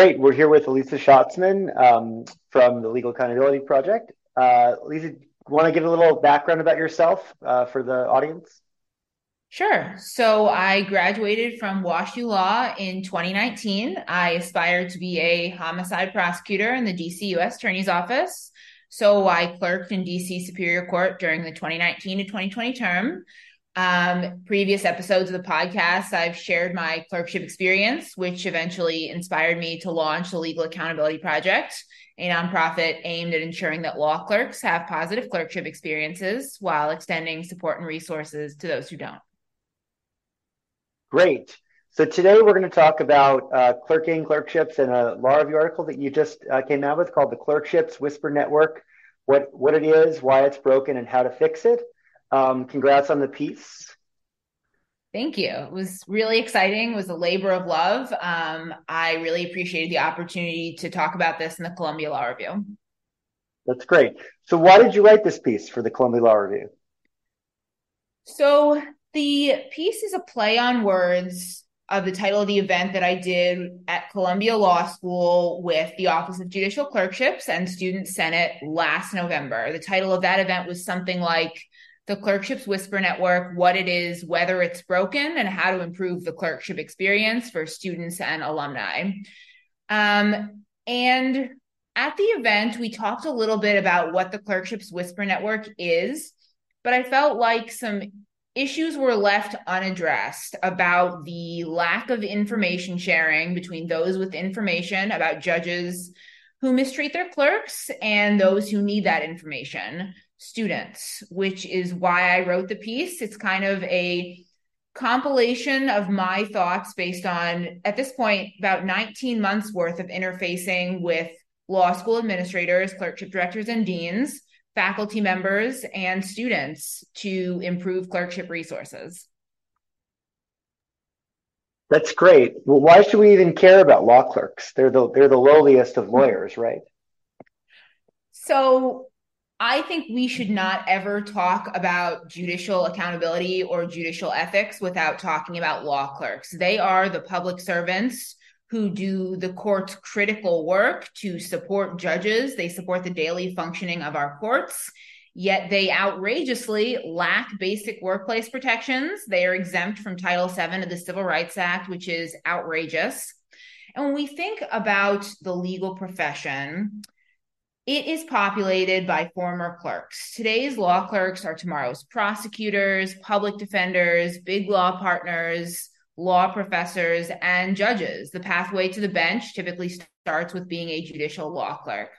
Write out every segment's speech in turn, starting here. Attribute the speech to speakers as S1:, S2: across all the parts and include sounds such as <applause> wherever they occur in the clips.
S1: Great. We're here with Aliza Shatzman um, from the Legal Accountability Project. Uh, Lisa, want to give a little background about yourself uh, for the audience?
S2: Sure. So I graduated from WashU Law in 2019. I aspired to be a homicide prosecutor in the DC U.S. Attorney's Office. So I clerked in DC Superior Court during the 2019 to 2020 term. Um, previous episodes of the podcast, I've shared my clerkship experience, which eventually inspired me to launch the Legal Accountability Project, a nonprofit aimed at ensuring that law clerks have positive clerkship experiences while extending support and resources to those who don't.
S1: Great. So today we're going to talk about uh, clerking, clerkships, and a law review article that you just uh, came out with called the Clerkships Whisper Network, what, what it is, why it's broken, and how to fix it. Um, congrats on the piece.
S2: Thank you. It was really exciting. It was a labor of love. Um, I really appreciated the opportunity to talk about this in the Columbia Law Review.
S1: That's great. So, why did you write this piece for the Columbia Law Review?
S2: So, the piece is a play on words of the title of the event that I did at Columbia Law School with the Office of Judicial Clerkships and Student Senate last November. The title of that event was something like the Clerkships Whisper Network, what it is, whether it's broken, and how to improve the clerkship experience for students and alumni. Um, and at the event, we talked a little bit about what the Clerkships Whisper Network is, but I felt like some issues were left unaddressed about the lack of information sharing between those with information about judges who mistreat their clerks and those who need that information students, which is why I wrote the piece. It's kind of a compilation of my thoughts based on, at this point, about 19 months worth of interfacing with law school administrators, clerkship directors, and deans, faculty members, and students to improve clerkship resources.
S1: That's great. Well, why should we even care about law clerks? They're the they're the lowliest of lawyers, right?
S2: So I think we should mm-hmm. not ever talk about judicial accountability or judicial ethics without talking about law clerks. They are the public servants who do the court's critical work to support judges. They support the daily functioning of our courts, yet they outrageously lack basic workplace protections. They are exempt from Title VII of the Civil Rights Act, which is outrageous. And when we think about the legal profession, it is populated by former clerks. Today's law clerks are tomorrow's prosecutors, public defenders, big law partners, law professors, and judges. The pathway to the bench typically starts with being a judicial law clerk.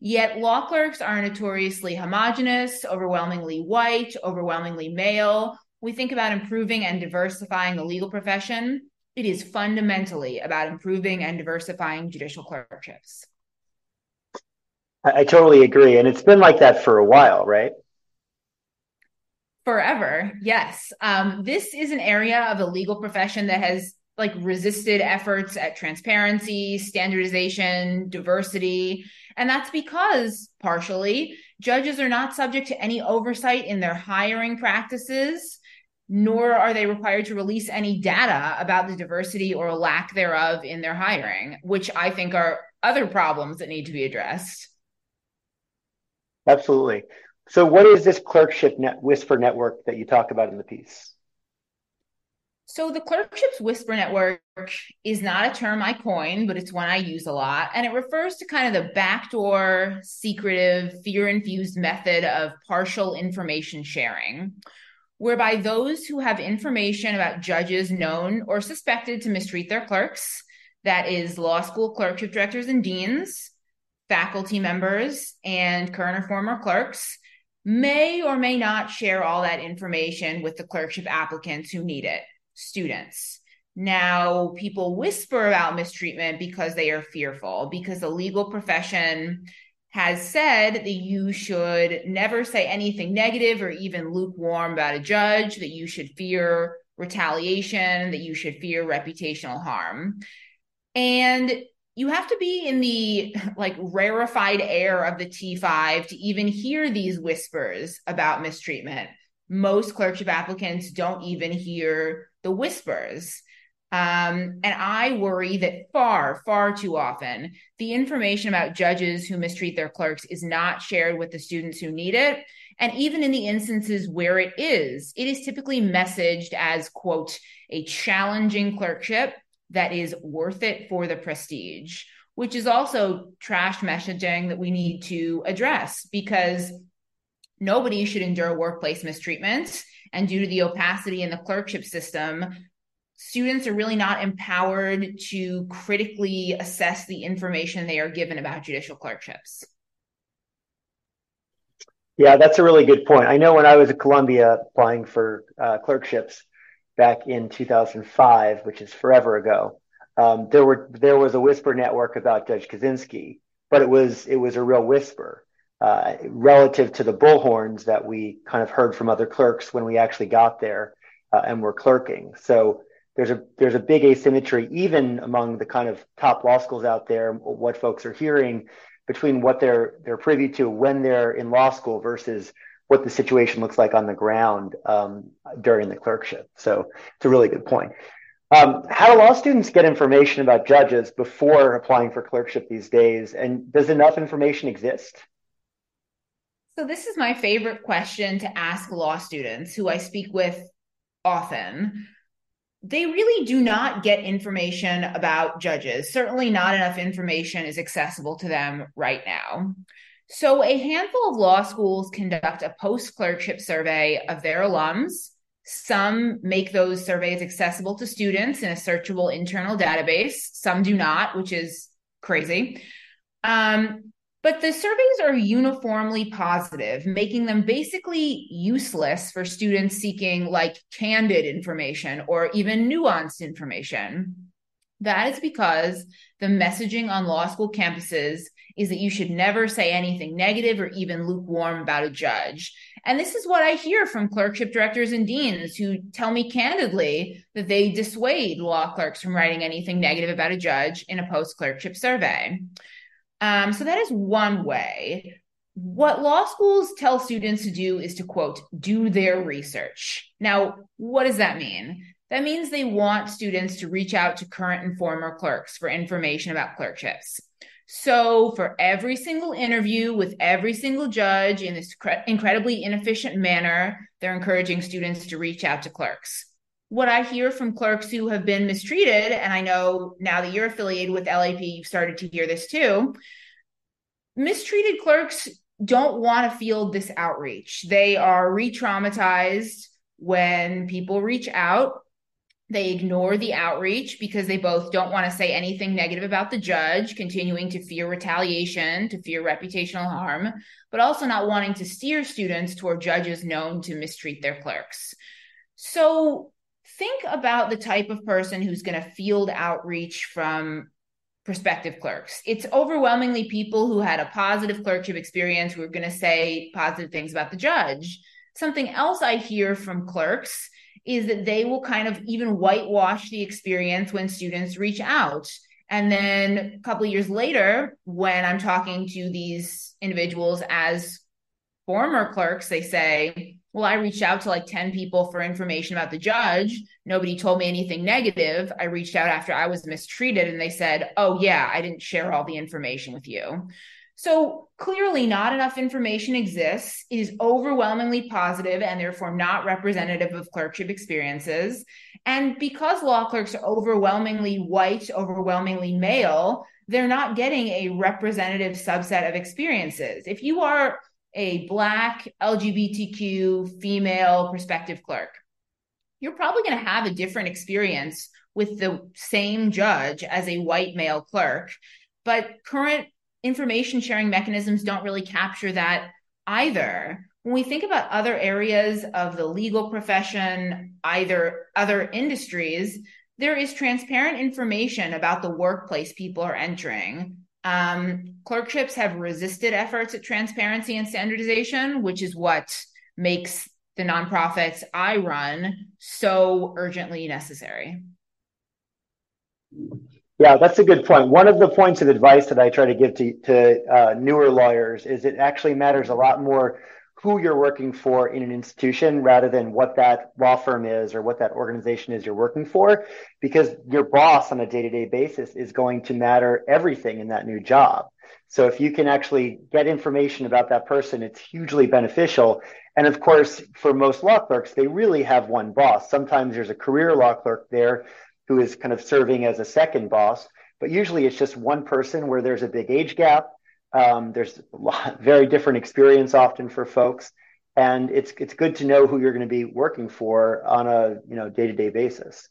S2: Yet law clerks are notoriously homogenous, overwhelmingly white, overwhelmingly male. We think about improving and diversifying the legal profession. It is fundamentally about improving and diversifying judicial clerkships.
S1: I, I totally agree. And it's been like that for a while, right?
S2: Forever, yes. Um, this is an area of the legal profession that has like resisted efforts at transparency, standardization, diversity. And that's because partially judges are not subject to any oversight in their hiring practices, nor are they required to release any data about the diversity or lack thereof in their hiring, which I think are other problems that need to be addressed.
S1: Absolutely. So, what is this clerkship net whisper network that you talk about in the piece?
S2: So, the clerkships whisper network is not a term I coined, but it's one I use a lot. And it refers to kind of the backdoor, secretive, fear infused method of partial information sharing, whereby those who have information about judges known or suspected to mistreat their clerks, that is, law school clerkship directors and deans, faculty members, and current or former clerks may or may not share all that information with the clerkship applicants who need it, students. Now, people whisper about mistreatment because they are fearful, because the legal profession has said that you should never say anything negative or even lukewarm about a judge, that you should fear retaliation, that you should fear reputational harm. And you have to be in the like rarefied air of the T5 to even hear these whispers about mistreatment. Most clerkship applicants don't even hear the whispers. Um, and I worry that far, far too often, the information about judges who mistreat their clerks is not shared with the students who need it. And even in the instances where it is, it is typically messaged as, quote, a challenging clerkship that is worth it for the prestige, which is also trash messaging that we need to address because nobody should endure workplace mistreatment. And due to the opacity in the clerkship system, students are really not empowered to critically assess the information they are given about judicial clerkships.
S1: Yeah, that's a really good point. I know when I was at Columbia applying for uh, clerkships back in 2005, which is forever ago, um, there were there was a whisper network about Judge Kozinski, but it was it was a real whisper uh, relative to the bullhorns that we kind of heard from other clerks when we actually got there uh, and were clerking. So there's a there's a big asymmetry even among the kind of top law schools out there what folks are hearing between what they're they're privy to when they're in law school versus what the situation looks like on the ground um, during the clerkship. So it's a really good point. Um, how do law students get information about judges before applying for clerkship these days? And does enough information exist?
S2: So this is my favorite question to ask law students who i speak with often. They really do not get information about judges. Certainly, not enough information is accessible to them right now. So, a handful of law schools conduct a post clerkship survey of their alums. Some make those surveys accessible to students in a searchable internal database. Some do not, which is crazy. Um, but the surveys are uniformly positive, making them basically useless for students seeking like candid information or even nuanced information. That is because the messaging on law school campuses is that you should never say anything negative or even lukewarm about a judge. And this is what I hear from clerkship directors and deans who tell me candidly that they dissuade law clerks from writing anything negative about a judge in a post clerkship survey. Um, so that is one way. What law schools tell students to do is to quote, do their research. Now, what does that mean? That means they want students to reach out to current and former clerks for information about clerkships. So, for every single interview with every single judge in this cre- incredibly inefficient manner, they're encouraging students to reach out to clerks what I hear from clerks who have been mistreated, and I know now that you're affiliated with LAP, you've started to hear this too. Mistreated clerks don't want to feel this outreach. They are re traumatized when people reach out. They ignore the outreach because they both don't want to say anything negative about the judge, continuing to fear retaliation, to fear reputational harm, but also not wanting to steer students toward judges known to mistreat their clerks. So think about the type of person who's going to field outreach from prospective clerks. It's overwhelmingly people who had a positive clerkship experience who are going to say positive things about the judge. Something else I hear from clerks is that they will kind of even whitewash the experience when students reach out. And then a couple of years later, when I'm talking to these individuals as former clerks, they say, well, I reached out to like 10 people for information about the judge. Nobody told me anything negative. I reached out after I was mistreated and they said, oh, yeah, I didn't share all the information with you. So clearly, not enough information exists. It is overwhelmingly positive and therefore not representative of clerkship experiences. And because law clerks are overwhelmingly white, overwhelmingly male, they're not getting a representative subset of experiences. If you are a Black, LGBTQ, female prospective clerk, you're probably going to have a different experience with the same judge as a white male clerk. But current information sharing mechanisms don't really capture that either. When we think about other areas of the legal profession, either other industries, there is transparent information about the workplace people are entering. Um, clerkships have resisted efforts at transparency and standardization, which is what makes the nonprofits I run so urgently necessary.
S1: Yeah, that's a good point. One of the points of advice that I try to give to, to uh, newer lawyers is it actually matters a lot more who you're working for in an institution rather than what that law firm is or what that organization is you're working for, because your boss on a day to day basis is going to matter everything in that new job. So if you can actually get information about that person, it's hugely beneficial. And of course, for most law clerks, they really have one boss. Sometimes there's a career law clerk there who is kind of serving as a second boss, but usually it's just one person where there's a big age gap um, there's a lot, <laughs> very different experience often for folks, and it's it's good to know who you're going to be working for on a you know day to day basis.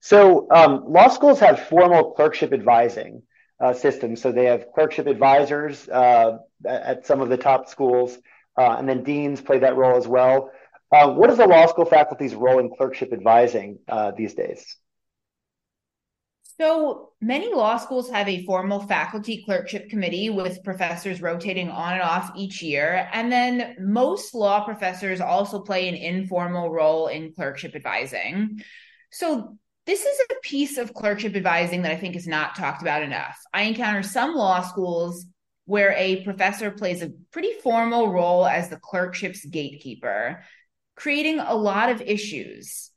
S1: So um, law schools have formal clerkship advising uh, systems. So they have clerkship advisors uh, at some of the top schools, uh, and then deans play that role as well. Uh, what is the law school faculty's role in clerkship advising uh, these days?
S2: So many law schools have a formal faculty clerkship committee with professors rotating on and off each year. And then most law professors also play an informal role in clerkship advising. So this is a piece of clerkship advising that I think is not talked about enough. I encounter some law schools where a professor plays a pretty formal role as the clerkship's gatekeeper, creating a lot of issues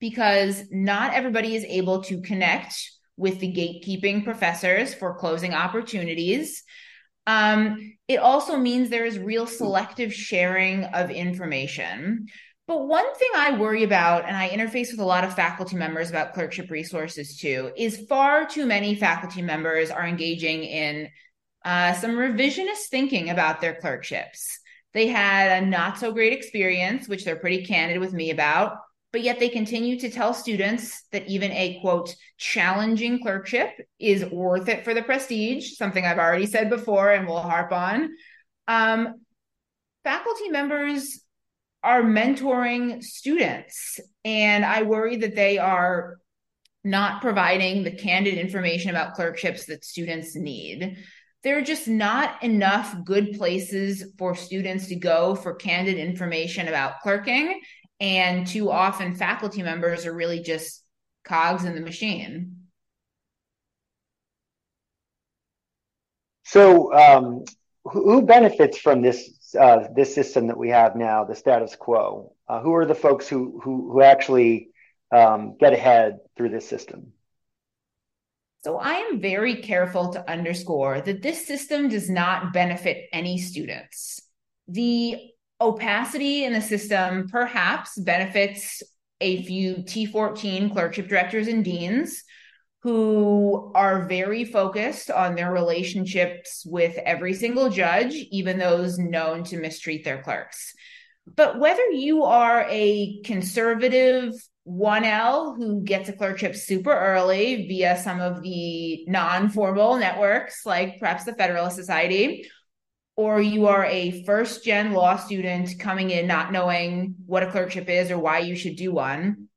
S2: because not everybody is able to connect with the gatekeeping professors for closing opportunities. Um, it also means there is real selective sharing of information. But one thing I worry about, and I interface with a lot of faculty members about clerkship resources too, is far too many faculty members are engaging in uh, some revisionist thinking about their clerkships. They had a not so great experience, which they're pretty candid with me about but yet they continue to tell students that even a quote challenging clerkship is worth it for the prestige something i've already said before and will harp on. Um, faculty members are mentoring students and i worry that they are not providing the candid information about clerkships that students need. There are just not enough good places for students to go for candid information about clerking and too often faculty members are really just cogs in the machine.
S1: So, um, who benefits from this uh, this system that we have now, the status quo? Uh, who are the folks who who, who actually um, get ahead through this system?
S2: So I am very careful to underscore that this system does not benefit any students. The opacity in the system perhaps benefits a few T14 clerkship directors and deans who are very focused on their relationships with every single judge, even those known to mistreat their clerks. But whether you are a conservative 1L who gets a clerkship super early via some of the non formal networks like perhaps the Federalist Society, or you are a first gen law student coming in not knowing what a clerkship is or why you should do one,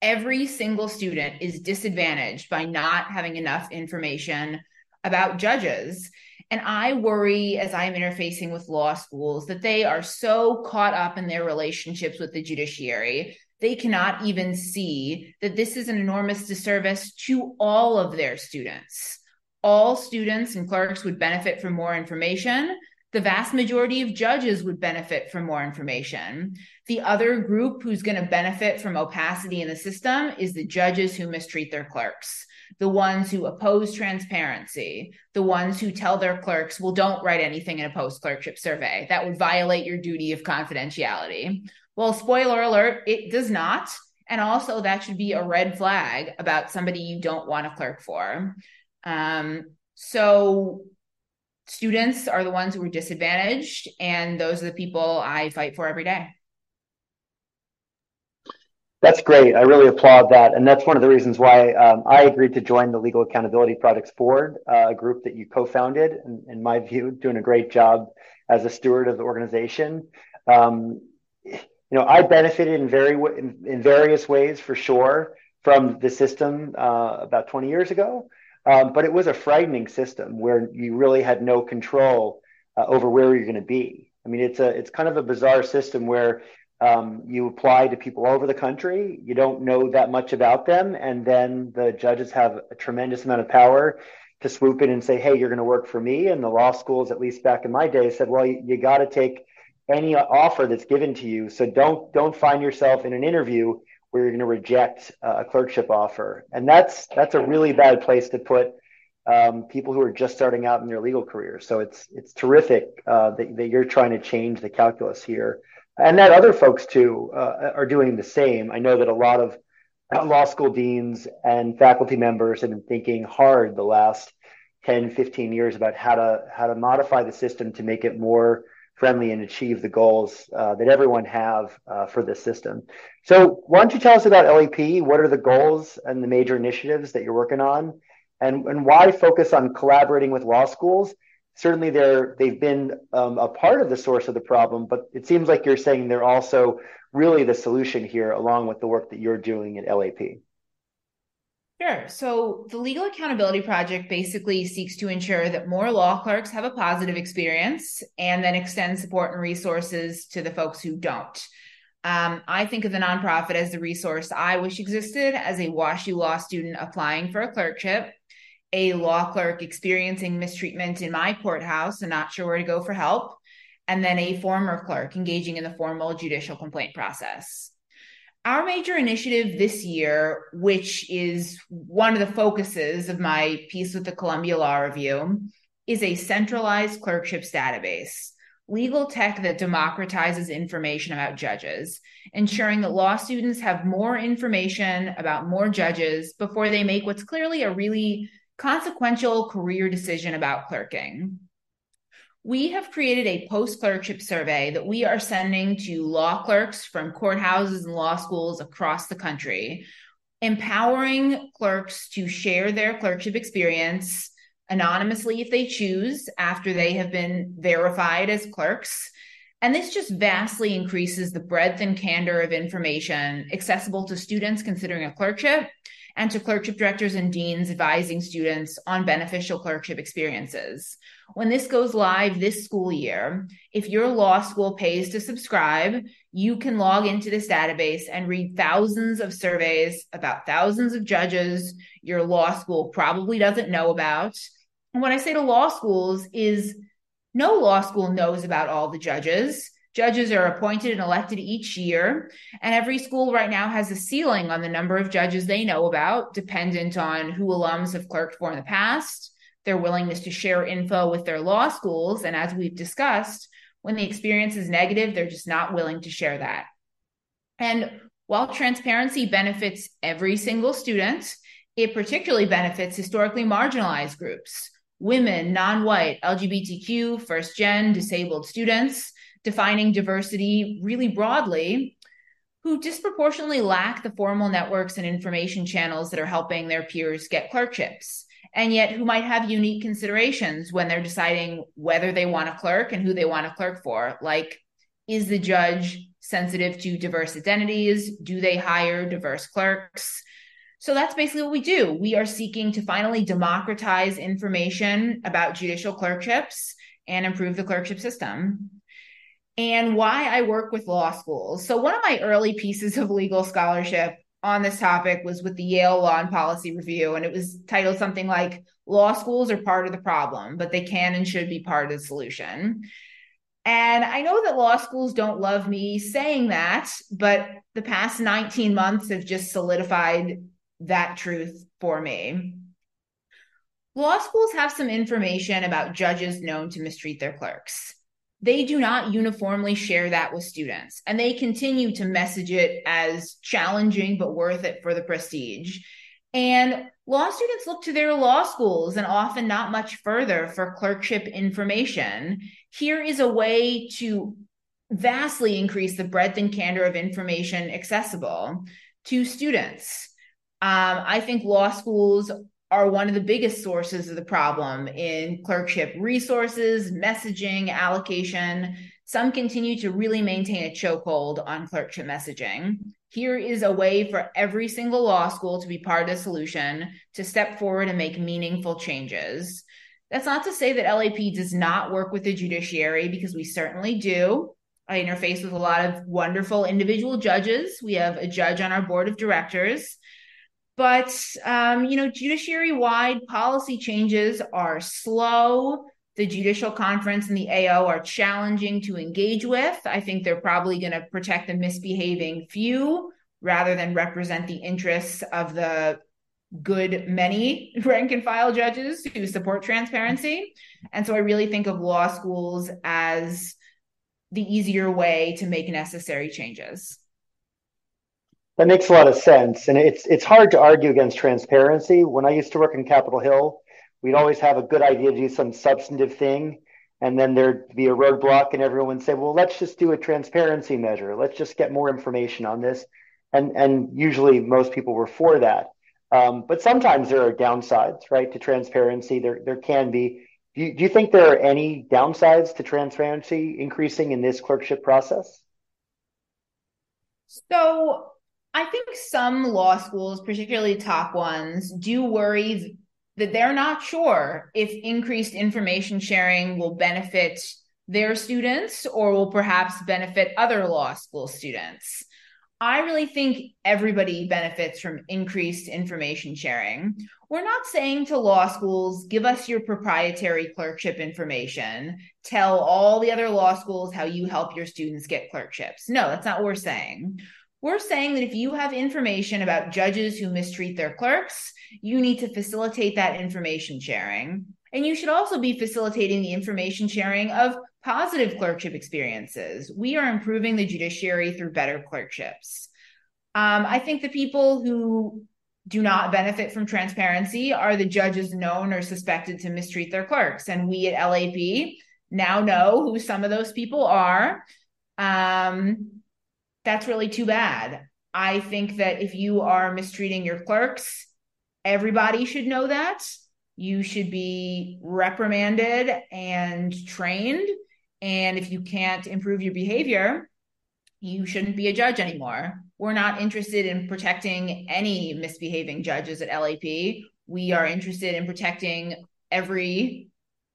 S2: every single student is disadvantaged by not having enough information about judges. And I worry as I'm interfacing with law schools that they are so caught up in their relationships with the judiciary, they cannot even see that this is an enormous disservice to all of their students all students and clerks would benefit from more information. The vast majority of judges would benefit from more information. The other group who's going to benefit from opacity in the system is the judges who mistreat their clerks, the ones who oppose transparency, the ones who tell their clerks, well, don't write anything in a post clerkship survey. That would violate your duty of confidentiality. Well, spoiler alert, it does not. And also, that should be a red flag about somebody you don't want to clerk for. Um, so students are the ones who are disadvantaged, and those are the people I fight for every day.
S1: That's great. I really applaud that. And that's one of the reasons why um, I agreed to join the Legal Accountability Projects Board, uh, a group that you co founded, and in my view, doing a great job as a steward of the organization. Um, you know, I benefited in very in, in various ways for sure from the system uh, about 20 years ago. Um, but it was a frightening system where you really had no control uh, over where you're going to be. I mean, it's a it's kind of a bizarre system where um, you apply to people all over the country. You don't know that much about them, and then the judges have a tremendous amount of power to swoop in and say, "Hey, you're going to work for me." And the law schools, at least back in my day, said, "Well, you, you got to take any offer that's given to you. So don't don't find yourself in an interview where you're going to reject a clerkship offer, and that's that's a really bad place to put um, people who are just starting out in their legal career. So it's it's terrific uh, that, that you're trying to change the calculus here, and that other folks too uh, are doing the same. I know that a lot of <clears throat> law school deans and faculty members have been thinking hard the last 10, 15 years about how to how to modify the system to make it more friendly and achieve the goals uh, that everyone have uh, for this system. So why don't you tell us about LAP? What are the goals and the major initiatives that you're working on? And, and why focus on collaborating with law schools? Certainly they're, they've been um, a part of the source of the problem, but it seems like you're saying they're also really the solution here along with the work that you're doing at LAP.
S2: Sure. So the Legal Accountability Project basically seeks to ensure that more law clerks have a positive experience and then extend support and resources to the folks who don't. Um, I think of the nonprofit as the resource I wish existed as a WashU law student applying for a clerkship, a law clerk experiencing mistreatment in my courthouse and not sure where to go for help, and then a former clerk engaging in the formal judicial complaint process. Our major initiative this year, which is one of the focuses of my piece with the Columbia Law Review, is a centralized clerkships database, legal tech that democratizes information about judges, ensuring that law students have more information about more judges before they make what's clearly a really consequential career decision about clerking we have created a post clerkship survey that we are sending to law clerks from courthouses and law schools across the country, empowering clerks to share their clerkship experience anonymously if they choose after they have been verified as clerks. And this just vastly increases the breadth and candor of information accessible to students considering a clerkship and to clerkship directors and deans advising students on beneficial clerkship experiences. When this goes live this school year, if your law school pays to subscribe, you can log into this database and read thousands of surveys about thousands of judges your law school probably doesn't know about. And what I say to law schools is no law school knows about all the judges. Judges are appointed and elected each year, and every school right now has a ceiling on the number of judges they know about, dependent on who alums have clerked for in the past, their willingness to share info with their law schools. And as we've discussed, when the experience is negative, they're just not willing to share that. And while transparency benefits every single student, it particularly benefits historically marginalized groups women, non white, LGBTQ, first gen, disabled students defining diversity really broadly who disproportionately lack the formal networks and information channels that are helping their peers get clerkships and yet who might have unique considerations when they're deciding whether they want a clerk and who they want a clerk for. Like is the judge sensitive to diverse identities? Do they hire diverse clerks? So that's basically what we do. We are seeking to finally democratize information about judicial clerkships and improve the clerkship system. And why I work with law schools. So, one of my early pieces of legal scholarship on this topic was with the Yale Law and Policy Review, and it was titled something like Law Schools are part of the problem, but they can and should be part of the solution. And I know that law schools don't love me saying that, but the past 19 months have just solidified that truth for me. Law schools have some information about judges known to mistreat their clerks they do not uniformly share that with students and they continue to message it as challenging but worth it for the prestige. And law students look to their law schools and often not much further for clerkship information. Here is a way to vastly increase the breadth and candor of information accessible to students. Um, i think law schools are one of the biggest sources of the problem in clerkship resources, messaging, allocation. Some continue to really maintain a chokehold on clerkship messaging. Here is a way for every single law school to be part of the solution to step forward and make meaningful changes. That's not to say that LAP does not work with the judiciary, because we certainly do. I interface with a lot of wonderful individual judges. We have a judge on our board of directors but, um, you know, judiciary wide policy changes are slow, the judicial conference and the AO are challenging to engage with. I think they're probably going to protect the misbehaving few rather than represent the interests of the good many <laughs> rank and file judges who support transparency. And so I really think of law schools as the easier way to make necessary changes.
S1: That makes a lot of sense. And it's it's hard to argue against transparency. When I used to work in Capitol Hill, we'd always have a good idea to do some substantive thing. And then there'd be a roadblock, and everyone would say, well, let's just do a transparency measure. Let's just get more information on this. And, and usually most people were for that. Um, but sometimes there are downsides, right, to transparency. There, there can be. Do you, do you think there are any downsides to transparency increasing in this clerkship process?
S2: So I think some law schools, particularly top ones, do worry that they're not sure if increased information sharing will benefit their students or will perhaps benefit other law school students. I really think everybody benefits from increased information sharing. We're not saying to law schools, give us your proprietary clerkship information, tell all the other law schools how you help your students get clerkships. No, that's not what we're saying. We're saying that if you have information about judges who mistreat their clerks, you need to facilitate that information sharing. And you should also be facilitating the information sharing of positive clerkship experiences. We are improving the judiciary through better clerkships. Um, I think the people who do not benefit from transparency are the judges known or suspected to mistreat their clerks. And we at LAP now know who some of those people are. Um, that's really too bad. I think that if you are mistreating your clerks, everybody should know that. You should be reprimanded and trained and if you can't improve your behavior, you shouldn't be a judge anymore. We're not interested in protecting any misbehaving judges at LAP. We are interested in protecting every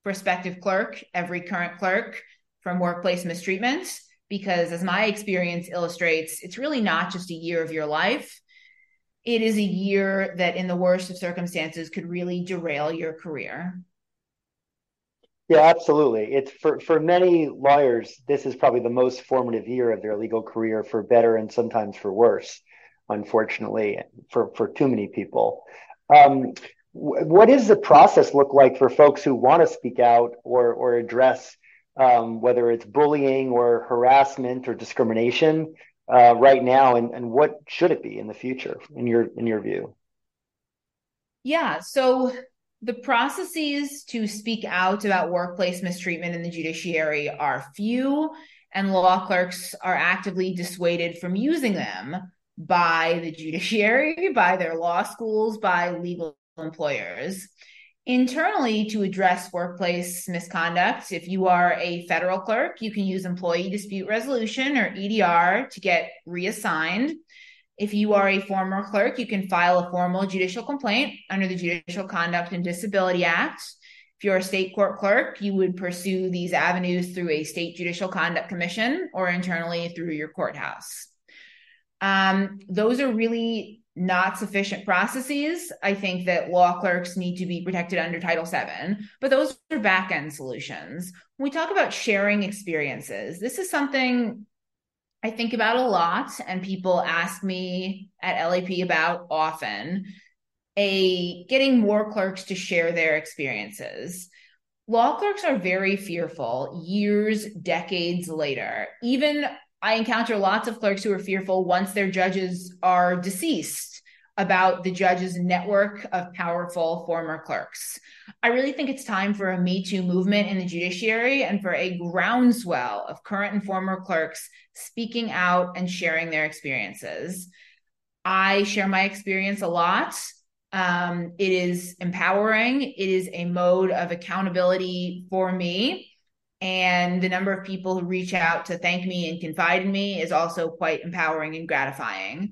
S2: prospective clerk, every current clerk from workplace mistreatment. Because as my experience illustrates, it's really not just a year of your life. It is a year that, in the worst of circumstances, could really derail your career.
S1: Yeah, absolutely. It's for for many lawyers, this is probably the most formative year of their legal career for better and sometimes for worse, unfortunately, for for too many people. Um, what does the process look like for folks who want to speak out or or address um, whether it's bullying or harassment or discrimination uh, right now, and, and what should it be in the future in your in your view?
S2: Yeah, so the processes to speak out about workplace mistreatment in the judiciary are few, and law clerks are actively dissuaded from using them by the judiciary, <laughs> by their law schools, by legal employers. Internally, to address workplace misconduct, if you are a federal clerk, you can use employee dispute resolution or EDR to get reassigned. If you are a former clerk, you can file a formal judicial complaint under the Judicial Conduct and Disability Act. If you're a state court clerk, you would pursue these avenues through a state judicial conduct commission or internally through your courthouse. Um, those are really not sufficient processes. I think that law clerks need to be protected under Title VII, but those are back end solutions. When we talk about sharing experiences, this is something I think about a lot and people ask me at LAP about often a getting more clerks to share their experiences. Law clerks are very fearful years, decades later. Even I encounter lots of clerks who are fearful once their judges are deceased about the judge's network of powerful former clerks. I really think it's time for a Me Too movement in the judiciary and for a groundswell of current and former clerks speaking out and sharing their experiences. I share my experience a lot. Um, it is empowering, it is a mode of accountability for me. And the number of people who reach out to thank me and confide in me is also quite empowering and gratifying.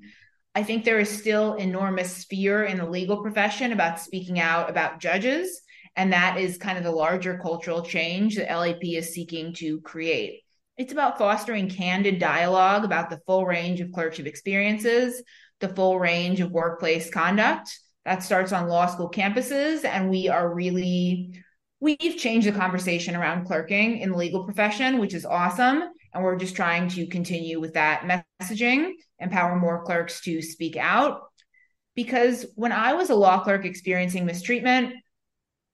S2: I think there is still enormous fear in the legal profession about speaking out about judges. And that is kind of the larger cultural change that LAP is seeking to create. It's about fostering candid dialogue about the full range of clerkship experiences, the full range of workplace conduct. That starts on law school campuses. And we are really we've changed the conversation around clerking in the legal profession, which is awesome. And we're just trying to continue with that messaging, empower more clerks to speak out. Because when I was a law clerk experiencing mistreatment,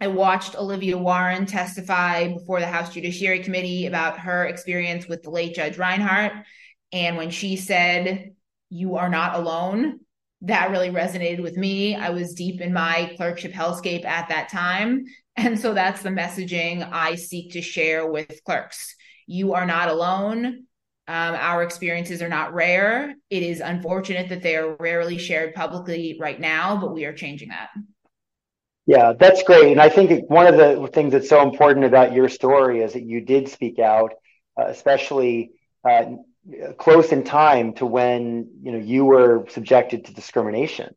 S2: I watched Olivia Warren testify before the House Judiciary Committee about her experience with the late Judge Reinhardt. And when she said, You are not alone, that really resonated with me. I was deep in my clerkship hellscape at that time. And so that's the messaging I seek to share with clerks. You are not alone. Um, our experiences are not rare. It is unfortunate that they are rarely shared publicly right now, but we are changing that.
S1: Yeah, that's great. And I think one of the things that's so important about your story is that you did speak out, uh, especially uh, close in time to when you know you were subjected to discrimination,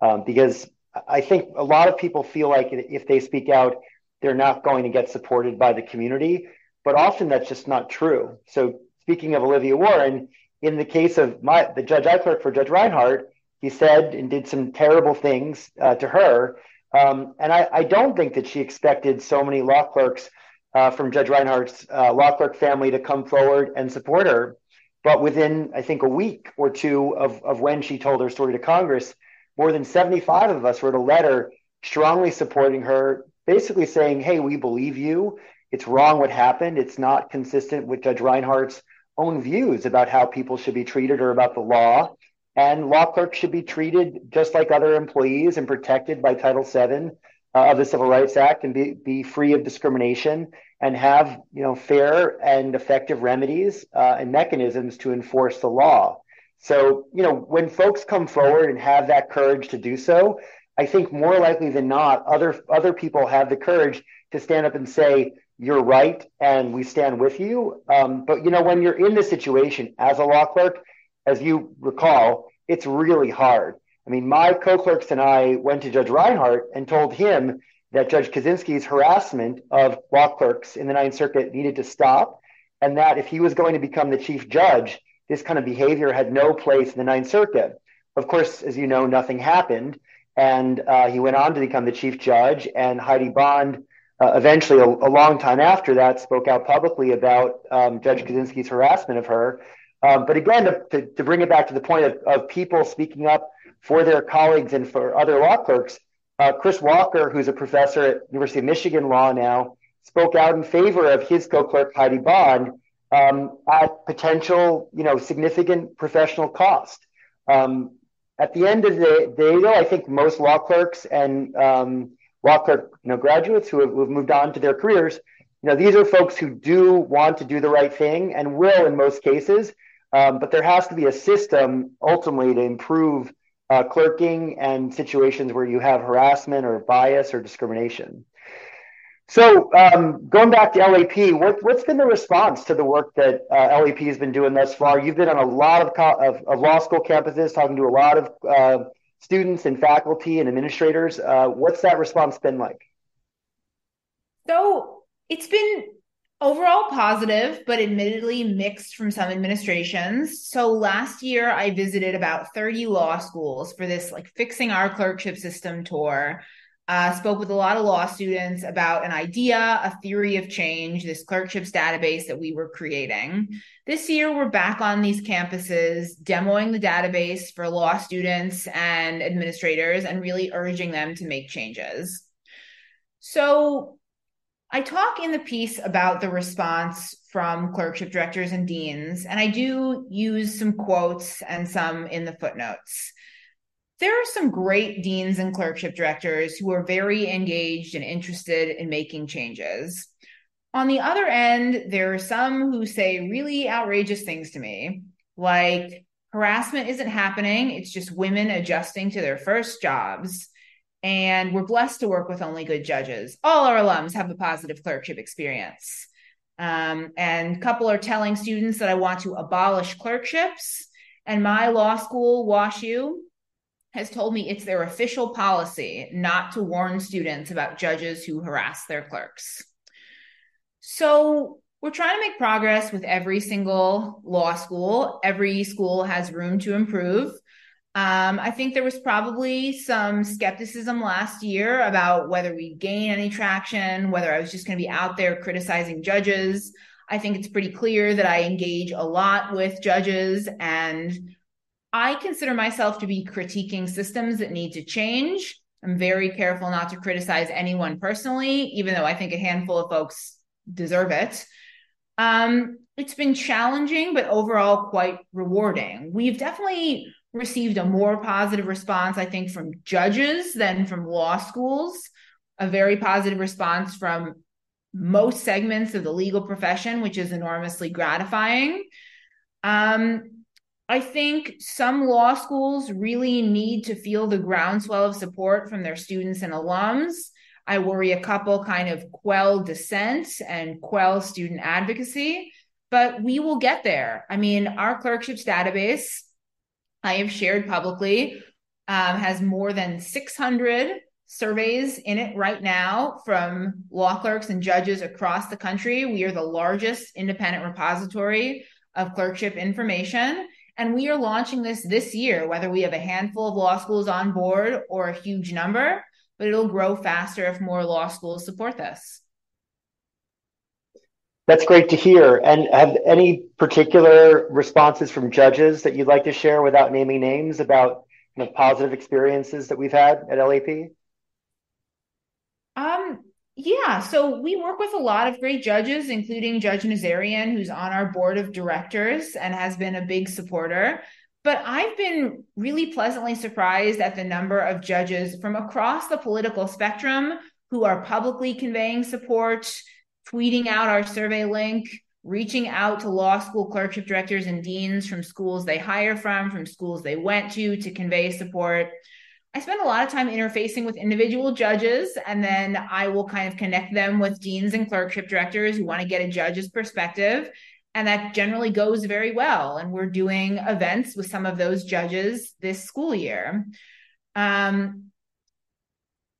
S1: um, because I think a lot of people feel like if they speak out, they're not going to get supported by the community, but often that's just not true. So speaking of Olivia Warren, in the case of my the judge I clerked for Judge Reinhardt, he said and did some terrible things uh, to her um, and I, I, don't think that she expected so many law clerks uh, from Judge Reinhardt's uh, law clerk family to come forward and support her. But within, I think, a week or two of, of when she told her story to Congress, more than 75 of us wrote a letter strongly supporting her, basically saying, hey, we believe you. It's wrong what happened. It's not consistent with Judge Reinhardt's own views about how people should be treated or about the law. And law clerks should be treated just like other employees and protected by Title VII uh, of the Civil Rights Act and be, be free of discrimination and have you know fair and effective remedies uh, and mechanisms to enforce the law. So you know when folks come forward and have that courage to do so, I think more likely than not, other other people have the courage to stand up and say, "You're right, and we stand with you." Um, but you know when you're in this situation as a law clerk, as you recall, it's really hard. I mean, my co-clerks and I went to Judge Reinhardt and told him that Judge Kozinski's harassment of law clerks in the Ninth Circuit needed to stop, and that if he was going to become the chief judge, this kind of behavior had no place in the Ninth Circuit. Of course, as you know, nothing happened, and uh, he went on to become the chief judge. And Heidi Bond, uh, eventually, a, a, long time after that, spoke out publicly about um, Judge Kozinski's harassment of her. Um, but again, to, to, to, bring it back to the point of, of, people speaking up for their colleagues and for other law clerks, uh, Chris Walker, who's a professor at University of Michigan Law now, spoke out in favor of his co-clerk Heidi Bond at potential, you know, significant professional cost. Um, at the end of the day, though, I think most law clerks and um, law clerk, you know, graduates who have, who have moved on to their careers, you know, these are folks who do want to do the right thing and will, in most cases, um, but there has to be a system ultimately to improve uh, clerking and situations where you have harassment or bias or discrimination. So um, going back to LAP, what, has been the response to the work that uh, LAP has been doing thus far? You've been on a lot of, co- of, of law school campuses, talking to a lot of uh, students and faculty and administrators. Uh, what's that response been like?
S2: So it's been overall positive, but admittedly mixed from some administrations. So last year I visited about 30 law schools for this like fixing our clerkship system tour. Uh, spoke with a lot of law students about an idea, a theory of change, this clerkships database that we were creating. This year, we're back on these campuses, demoing the database for law students and administrators and really urging them to make changes. So, I talk in the piece about the response from clerkship directors and deans, and I do use some quotes and some in the footnotes. There are some great deans and clerkship directors who are very engaged and interested in making changes. On the other end, there are some who say really outrageous things to me, like harassment isn't happening, it's just women adjusting to their first jobs and we're blessed to work with only good judges. All our alums have a positive clerkship experience. Um, and a couple are telling students that I want to abolish clerkships. And my law school, WashU, has told me it's their official policy not to warn students about judges who harass their clerks. So we're trying to make progress with every single law school. Every school has room to improve. Um, I think there was probably some skepticism last year about whether we gain any traction, whether I was just going to be out there criticizing judges. I think it's pretty clear that I engage a lot with judges and I consider myself to be critiquing systems that need to change. I'm very careful not to criticize anyone personally, even though I think a handful of folks deserve it. Um, it's been challenging, but overall quite rewarding. We've definitely received a more positive response, I think, from judges than from law schools, a very positive response from most segments of the legal profession, which is enormously gratifying. Um, I think some law schools really need to feel the groundswell of support from their students and alums. I worry a couple kind of quell dissent and quell student advocacy, but we will get there. I mean, our clerkships database, I have shared publicly, um, has more than 600 surveys in it right now from law clerks and judges across the country. We are the largest independent repository of clerkship information. And we are launching this this year, whether we have a handful of law schools on board or a huge number, but it'll grow faster if more law schools support this.
S1: That's great to hear. And have any particular responses from judges that you'd like to share without naming names about know, positive experiences that we've had at LAP?
S2: Um, yeah, so we work with a lot of great judges, including Judge Nazarian, who's on our board of directors and has been a big supporter. But I've been really pleasantly surprised at the number of judges from across the political spectrum who are publicly conveying support, tweeting out our survey link, reaching out to law school clerkship directors and deans from schools they hire from, from schools they went to to convey support. I spend a lot of time interfacing with individual judges, and then I will kind of connect them with deans and clerkship directors who want to get a judge's perspective. And that generally goes very well. And we're doing events with some of those judges this school year. Um,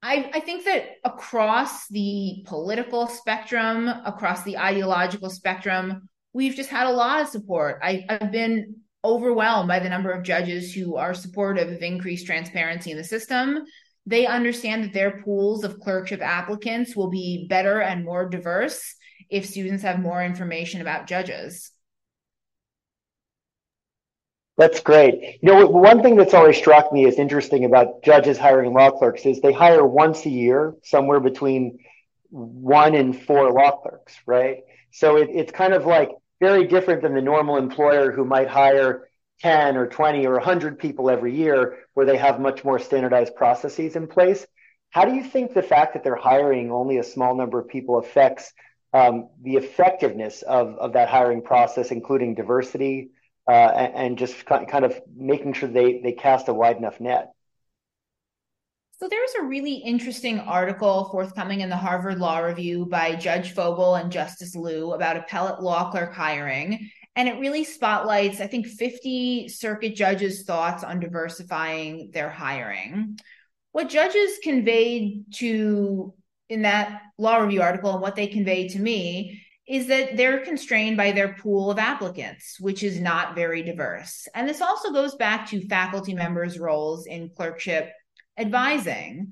S2: I, I, think that across the political spectrum, across the ideological spectrum, we've just had a lot of support. I, have been overwhelmed by the number of judges who are supportive of increased transparency in the system. They understand that their pools of clerkship applicants will be better and more diverse if students have more information about judges.
S1: That's great. You know, one thing that's always struck me as interesting about judges hiring law clerks is they hire once a year, somewhere between one and four law clerks, right? So it, it's kind of like very different than the normal employer who might hire 10 or 20 or 100 people every year where they have much more standardized processes in place. How do you think the fact that they're hiring only a small number of people affects um, the effectiveness of, of that hiring process, including diversity uh, and, and, just kind of making sure they, they cast a wide enough net?
S2: So there's a really interesting article forthcoming in the Harvard Law Review by Judge Fogel and Justice Liu about appellate law clerk hiring. And it really spotlights, I think, 50 circuit judges' thoughts on diversifying their hiring. What judges conveyed to in that law review article and what they conveyed to me is that they're constrained by their pool of applicants, which is not very diverse. And this also goes back to faculty members' roles in clerkship advising.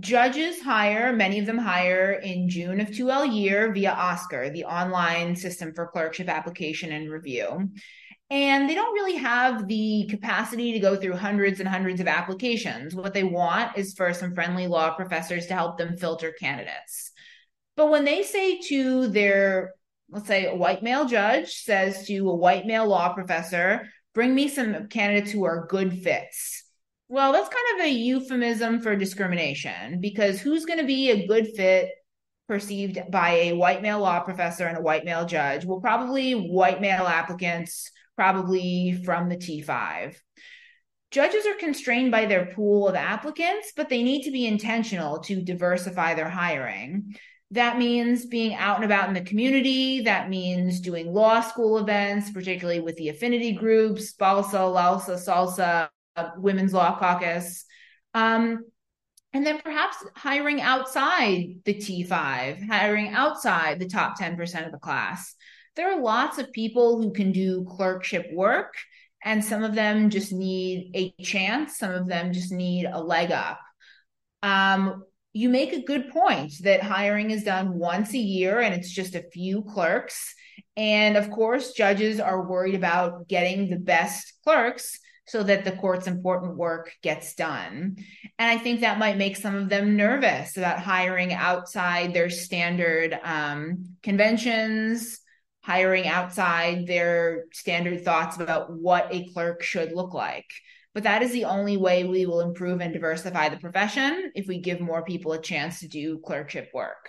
S2: Judges hire, many of them hire in June of 2L year via Oscar, the online system for clerkship application and review. And they don't really have the capacity to go through hundreds and hundreds of applications. What they want is for some friendly law professors to help them filter candidates. But when they say to their, let's say a white male judge says to a white male law professor, bring me some candidates who are good fits well, that's kind of a euphemism for discrimination because who's going to be a good fit perceived by a white male law professor and a white male judge? Well, probably white male applicants, probably from the T5. Judges are constrained by their pool of applicants, but they need to be intentional to diversify their hiring. That means being out and about in the community. That means doing law school events, particularly with the affinity groups, Balsa, Lalsa, Salsa, Women's Law Caucus. Um, and then perhaps hiring outside the T5, hiring outside the top 10% of the class. There are lots of people who can do clerkship work and some of them just need a chance. Some of them just need a leg up. Um, you make a good point that hiring is done once a year and it's just a few clerks. And of course, judges are worried about getting the best clerks so that the court's important work gets done. And I think that might make some of them nervous about hiring outside their standard um, conventions, hiring outside their standard thoughts about what a clerk should look like. But that is the only way we will improve and diversify the profession if we give more people a chance to do clerkship work.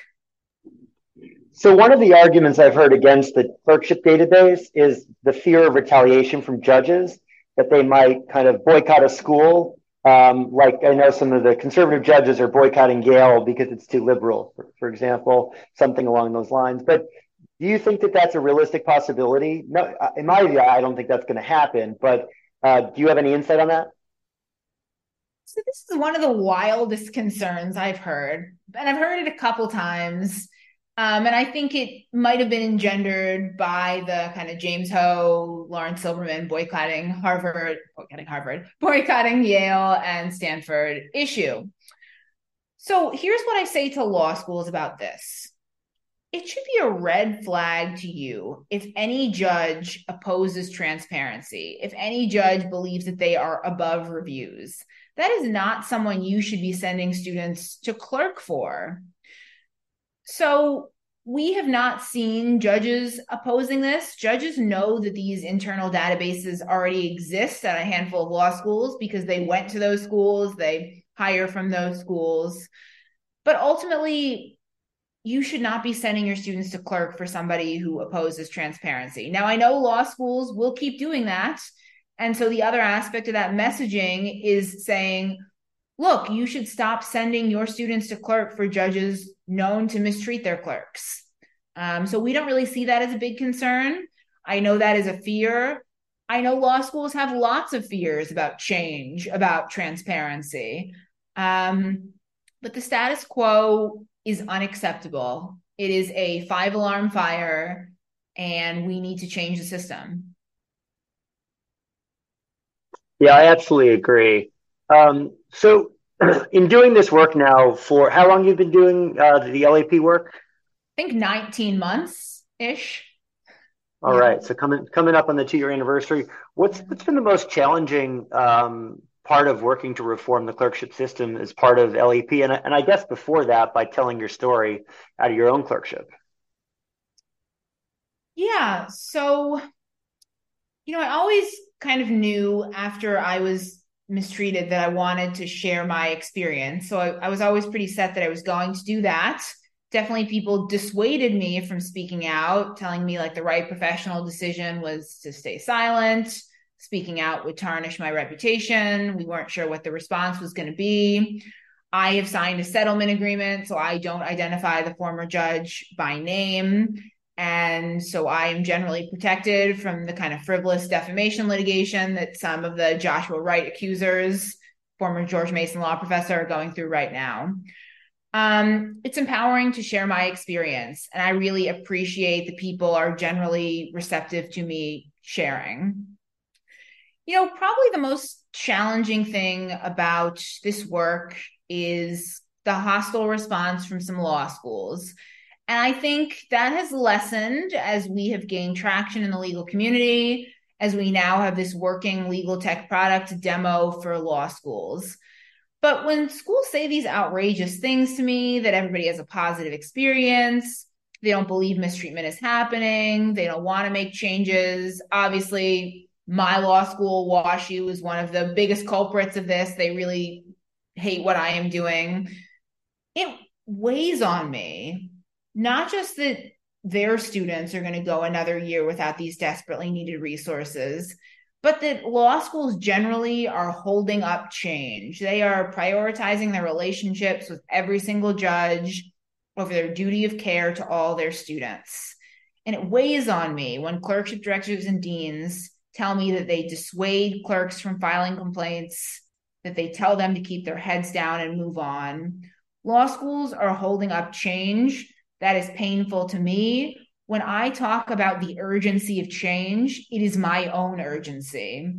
S1: So, one of the arguments I've heard against the clerkship database is the fear of retaliation from judges that they might kind of boycott a school. Um, like I know some of the conservative judges are boycotting Yale because it's too liberal, for, for example, something along those lines. But do you think that that's a realistic possibility? No, in my view, I don't think that's going to happen. But uh, do you have any insight on that?
S2: So this is one of the wildest concerns I've heard, and I've heard it a couple times. Um, and I think it might have been engendered by the kind of James Ho, Lauren Silverman boycotting Harvard, boycotting Harvard, <laughs> boycotting Yale and Stanford issue. So here's what I say to law schools about this it should be a red flag to you if any judge opposes transparency, if any judge believes that they are above reviews. That is not someone you should be sending students to clerk for. So we have not seen judges opposing this. Judges know that these internal databases already exist at a handful of law schools because they went to those schools, they hire from those schools. But ultimately, you should not be sending your students to clerk for somebody who opposes transparency. Now, I know law schools will keep doing that. And so the other aspect of that messaging is saying, look, you should stop sending your students to clerk for judges known to mistreat their clerks. Um, so we don't really see that as a big concern. I know that is a fear. I know law schools have lots of fears about change, about transparency. Um, but the status quo is unacceptable. It is a five alarm fire, and we need to change the system.
S1: Yeah, I absolutely agree. Um, so, <clears throat> in doing this work now, for how long you've been doing uh, the LAP work?
S2: I think 19 months ish.
S1: All yeah. right. So coming coming up on the two year anniversary, what's what's been the most challenging um, part of working to reform the clerkship system as part of LAP, and and I guess before that by telling your story out of your own clerkship.
S2: Yeah. So, you know, I always kind of knew after I was mistreated that I wanted to share my experience. So I, I was always pretty set that I was going to do that. Definitely people dissuaded me from speaking out, telling me like the right professional decision was to stay silent speaking out would tarnish my reputation. We weren't sure what the response was going to be. I have signed a settlement agreement, so I don't identify the former judge by name. And so I am generally protected from the kind of frivolous defamation litigation that some of the Joshua Wright accusers, former George Mason law professor, are going through right now. Um, it's empowering to share my experience, and I really appreciate the people are generally receptive to me sharing. You know, probably the most challenging thing about this work is the hostile response from some law schools. And I think that has lessened as we have gained traction in the legal community, as we now have this working legal tech product demo for law schools. But when schools say these outrageous things to me, that everybody has a positive experience, they don't believe mistreatment is happening, they don't want to make changes, obviously, my law school, WashU, is one of the biggest culprits of this. They really hate what I am doing. It weighs on me, not just that their students are going to go another year without these desperately needed resources, but that law schools generally are holding up change. They are prioritizing their relationships with every single judge over their duty of care to all their students. And it weighs on me when clerkship directors and deans tell me that they dissuade clerks from filing complaints, that they tell them to keep their heads down and move on. Law schools are holding up change that is painful to me when I talk about the urgency of change, it is my own urgency.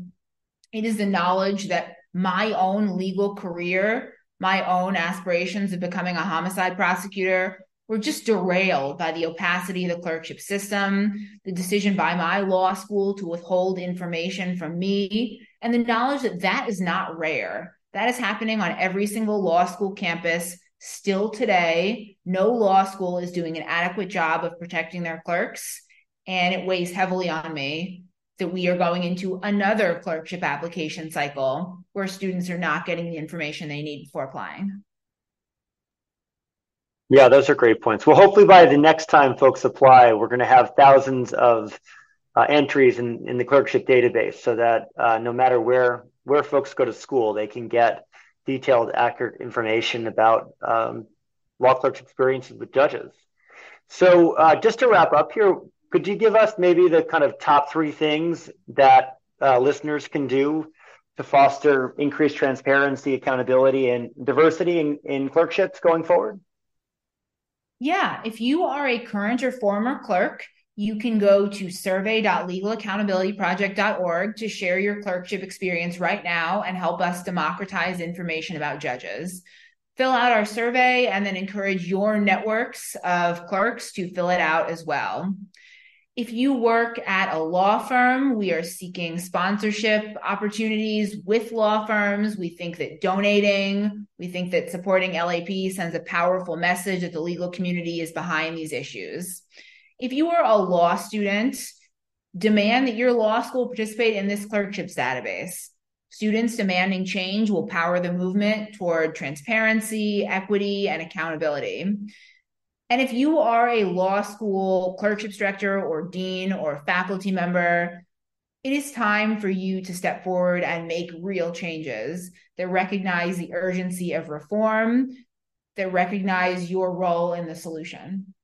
S2: It is the knowledge that my own legal career, my own aspirations of becoming a homicide prosecutor were just derailed by the opacity of the clerkship system, the decision by my law school to withhold information from me, and the knowledge that that is not rare. That is happening on every single law school campus still today. No law school is doing an adequate job of protecting their clerks, and it weighs heavily on me that we are going into another clerkship application cycle where students are not getting the information they need before applying.
S1: Yeah, those are great points. Well, hopefully by the next time folks apply, we're going to have thousands of uh, entries in, in the clerkship database so that uh, no matter where where folks go to school, they can get detailed, accurate information about um, law clerks' experiences with judges. So, uh, just to wrap up here, could you give us maybe the kind of top three things that uh, listeners can do to foster increased transparency, accountability, and diversity in, in clerkships going forward?
S2: Yeah, if you are a current or former clerk, you can go to survey.legalaccountabilityproject.org to share your clerkship experience right now and help us democratize information about judges. Fill out our survey and then encourage your networks of clerks to fill it out as well. If you work at a law firm, we are seeking sponsorship opportunities with law firms. We think that donating, we think that supporting LAP sends a powerful message that the legal community is behind these issues. If you are a law student, demand that your law school participate in this clerkships database. Students demanding change will power the movement toward transparency, equity, and accountability. And if you are a law school clerkships director or dean or faculty member, it is time for you to step forward and make real changes that recognize the urgency of reform, that recognize your role in the solution.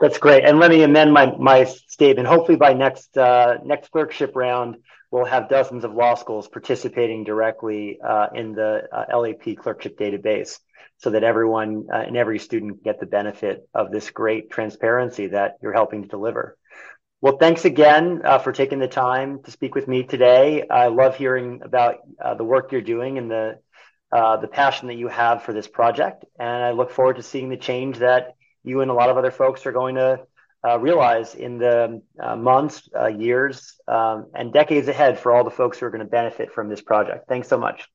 S1: That's great. And let me amend my, my statement. Hopefully by next uh, next clerkship round, we'll have dozens of law schools participating directly uh, in the uh, LAP clerkship database so that everyone uh, and every student get the benefit of this great transparency that you're helping to deliver. Well, thanks again uh, for taking the time to speak with me today. I love hearing about uh, the work you're doing and the uh, the passion that you have for this project, and I look forward to seeing the change that you and a lot of other folks are going to uh, realize in the uh, months, years, um, and decades ahead for all the folks who are going to benefit from this project. Thanks so much.